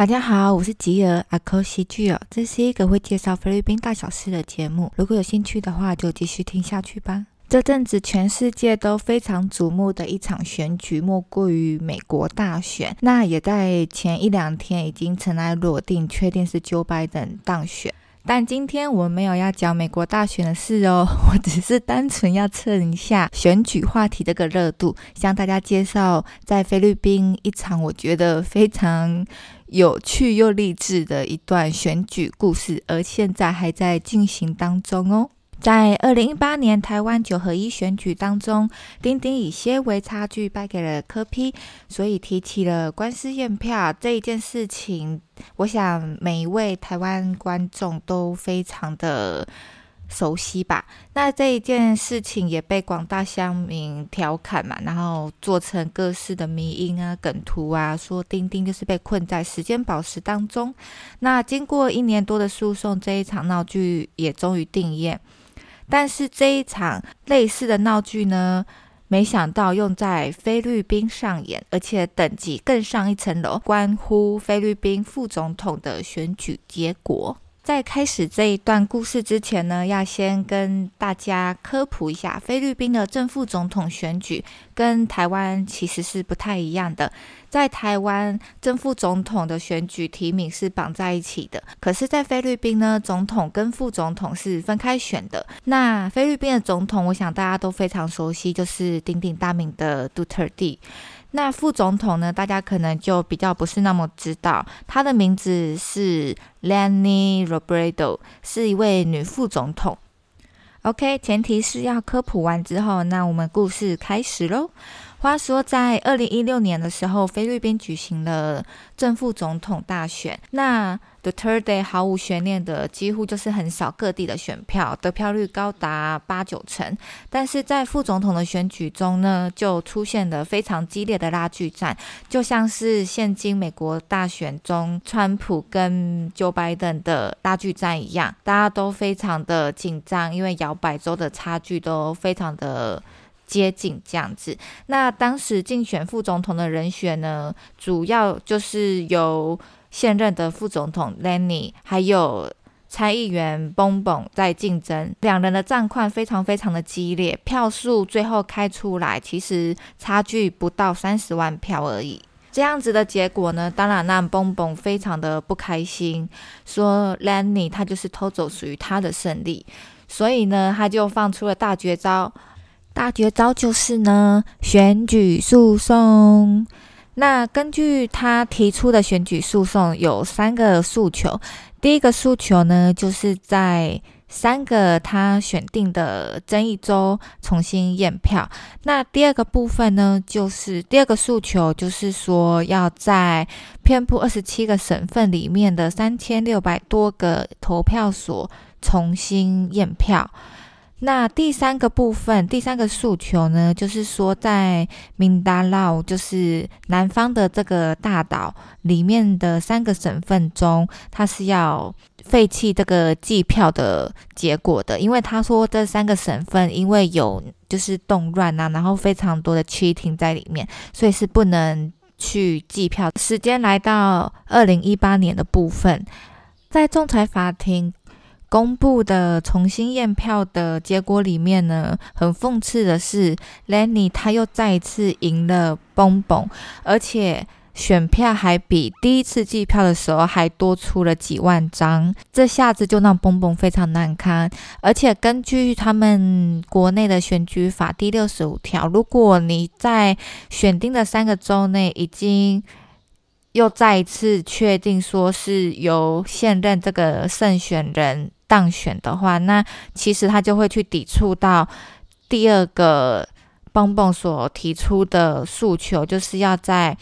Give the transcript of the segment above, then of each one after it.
大家好，我是吉尔阿科西吉尔，这是一个会介绍菲律宾大小事的节目。如果有兴趣的话，就继续听下去吧。这阵子全世界都非常瞩目的一场选举，莫过于美国大选。那也在前一两天已经尘埃落定，确定是 Joe Biden 当选。但今天我没有要讲美国大选的事哦，我只是单纯要蹭一下选举话题这个热度，向大家介绍在菲律宾一场我觉得非常有趣又励志的一段选举故事，而现在还在进行当中哦。在二零一八年台湾九合一选举当中，丁丁以些微差距败给了柯 P，所以提起了官司验票这一件事情。我想每一位台湾观众都非常的熟悉吧。那这一件事情也被广大乡民调侃嘛，然后做成各式的迷因啊、梗图啊，说丁丁就是被困在时间宝石当中。那经过一年多的诉讼，这一场闹剧也终于定谳。但是这一场类似的闹剧呢，没想到用在菲律宾上演，而且等级更上一层楼，关乎菲律宾副总统的选举结果。在开始这一段故事之前呢，要先跟大家科普一下，菲律宾的正副总统选举跟台湾其实是不太一样的。在台湾，正副总统的选举提名是绑在一起的，可是，在菲律宾呢，总统跟副总统是分开选的。那菲律宾的总统，我想大家都非常熟悉，就是鼎鼎大名的杜特尔蒂。那副总统呢？大家可能就比较不是那么知道，她的名字是 Lenny Robredo，是一位女副总统。OK，前提是要科普完之后，那我们故事开始喽。话说，在二零一六年的时候，菲律宾举行了正副总统大选。那 Duterte 毫无悬念的，几乎就是横扫各地的选票，得票率高达八九成。但是在副总统的选举中呢，就出现了非常激烈的拉锯战，就像是现今美国大选中川普跟 Joe Biden 的拉锯战一样，大家都非常的紧张，因为摇摆州的差距都非常的。接近这样子，那当时竞选副总统的人选呢，主要就是由现任的副总统 Lenny 还有参议员 b o n b o n 在竞争，两人的战况非常非常的激烈，票数最后开出来，其实差距不到三十万票而已。这样子的结果呢，当然让 Bongbong 非常的不开心，说 Lenny 他就是偷走属于他的胜利，所以呢，他就放出了大绝招。大绝招就是呢，选举诉讼。那根据他提出的选举诉讼有三个诉求。第一个诉求呢，就是在三个他选定的争议州重新验票。那第二个部分呢，就是第二个诉求，就是说要在遍布二十七个省份里面的三千六百多个投票所重新验票。那第三个部分，第三个诉求呢，就是说在明达劳，就是南方的这个大岛里面的三个省份中，他是要废弃这个计票的结果的，因为他说这三个省份因为有就是动乱啊，然后非常多的 cheating 在里面，所以是不能去计票。时间来到二零一八年的部分，在仲裁法庭。公布的重新验票的结果里面呢，很讽刺的是，Lenny 他又再一次赢了蹦蹦而且选票还比第一次计票的时候还多出了几万张，这下子就让蹦蹦非常难堪。而且根据他们国内的选举法第六十五条，如果你在选定的三个州内已经又再一次确定说是由现任这个胜选人。当选的话，那其实他就会去抵触到第二个蹦蹦所提出的诉求，就是要在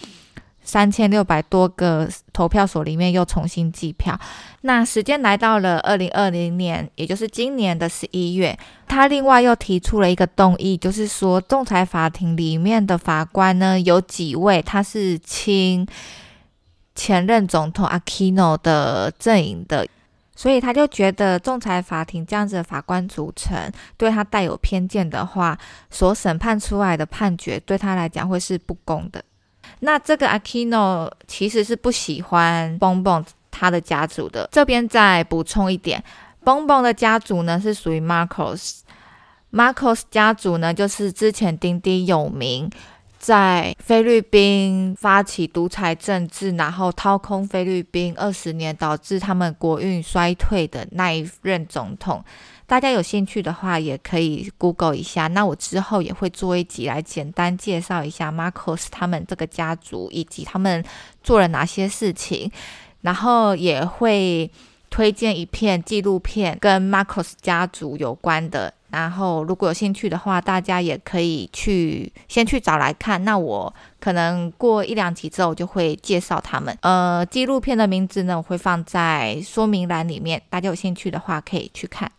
三千六百多个投票所里面又重新计票。那时间来到了二零二零年，也就是今年的十一月，他另外又提出了一个动议，就是说仲裁法庭里面的法官呢，有几位他是亲前任总统 Aquino 的阵营的。所以他就觉得仲裁法庭这样子的法官组成对他带有偏见的话，所审判出来的判决对他来讲会是不公的。那这个 Aquino 其实是不喜欢 Bongbong 他的家族的。这边再补充一点，Bongbong 的家族呢是属于 Marcos，Marcos 家族呢就是之前丁丁有名。在菲律宾发起独裁政治，然后掏空菲律宾二十年，导致他们国运衰退的那一任总统，大家有兴趣的话也可以 Google 一下。那我之后也会做一集来简单介绍一下 Marcos 他们这个家族以及他们做了哪些事情，然后也会推荐一片纪录片跟 Marcos 家族有关的。然后，如果有兴趣的话，大家也可以去先去找来看。那我可能过一两集之后就会介绍他们。呃，纪录片的名字呢，我会放在说明栏里面，大家有兴趣的话可以去看。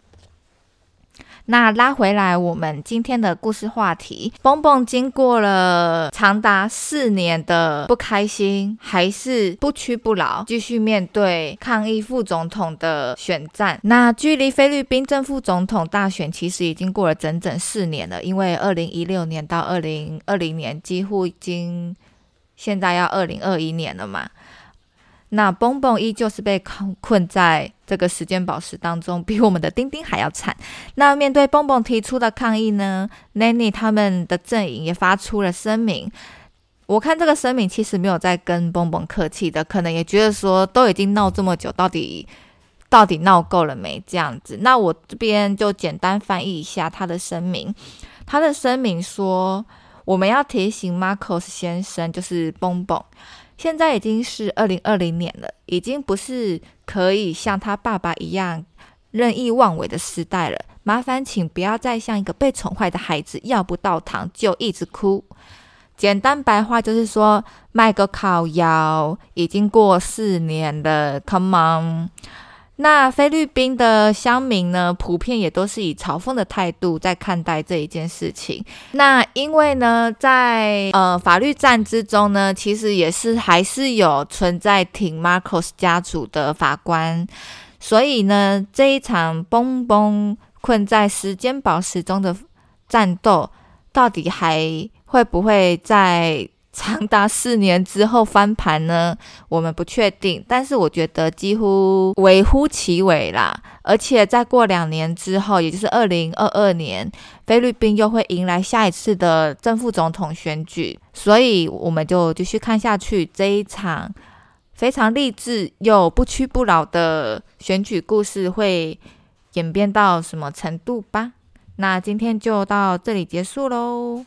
那拉回来，我们今天的故事话题蹦蹦经过了长达四年的不开心，还是不屈不挠，继续面对抗议副总统的选战。那距离菲律宾正副总统大选其实已经过了整整四年了，因为二零一六年到二零二零年，几乎已经现在要二零二一年了嘛。那蹦蹦依旧是被困在这个时间宝石当中，比我们的丁丁还要惨。那面对蹦蹦提出的抗议呢，Nanny 他们的阵营也发出了声明。我看这个声明其实没有在跟蹦蹦客气的，可能也觉得说都已经闹这么久，到底到底闹够了没这样子。那我这边就简单翻译一下他的声明。他的声明说，我们要提醒 Marcos 先生，就是蹦蹦。现在已经是二零二零年了，已经不是可以像他爸爸一样任意妄为的时代了。麻烦请不要再像一个被宠坏的孩子，要不到糖就一直哭。简单白话就是说，卖个烤窑，已经过四年了，Come on。那菲律宾的乡民呢，普遍也都是以嘲讽的态度在看待这一件事情。那因为呢，在呃法律战之中呢，其实也是还是有存在挺 Marcos 家族的法官，所以呢，这一场崩崩困在时间宝石中的战斗，到底还会不会在？长达四年之后翻盘呢，我们不确定，但是我觉得几乎微乎其微啦。而且再过两年之后，也就是二零二二年，菲律宾又会迎来下一次的正副总统选举，所以我们就继续看下去这一场非常励志又不屈不挠的选举故事会演变到什么程度吧。那今天就到这里结束喽。